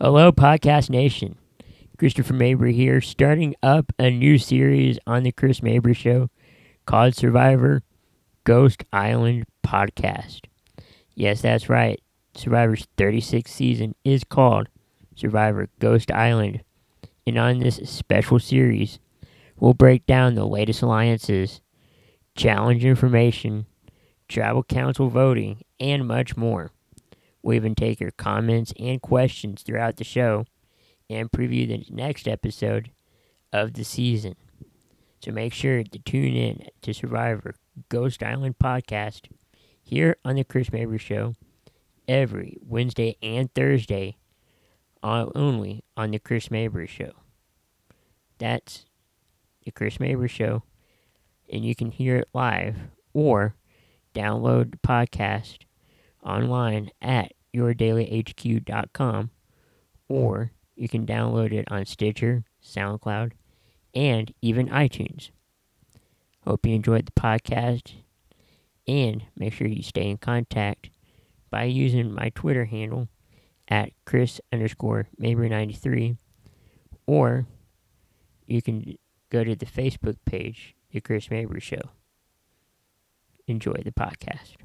Hello, Podcast Nation. Christopher Mabry here, starting up a new series on the Chris Mabry Show called Survivor Ghost Island Podcast. Yes, that's right. Survivor's 36th season is called Survivor Ghost Island. And on this special series, we'll break down the latest alliances, challenge information, tribal council voting, and much more. We'll even take your comments and questions throughout the show and preview the next episode of the season. So make sure to tune in to Survivor Ghost Island podcast here on the Chris Mabry Show every Wednesday and Thursday on, only on the Chris Mabry Show. That's the Chris Mabry Show, and you can hear it live or download the podcast online at yourdaily.hq.com or you can download it on Stitcher, SoundCloud, and even iTunes. Hope you enjoyed the podcast and make sure you stay in contact by using my Twitter handle at Chris underscore Mabry93 or you can go to the Facebook page, The Chris Mabry Show. Enjoy the podcast.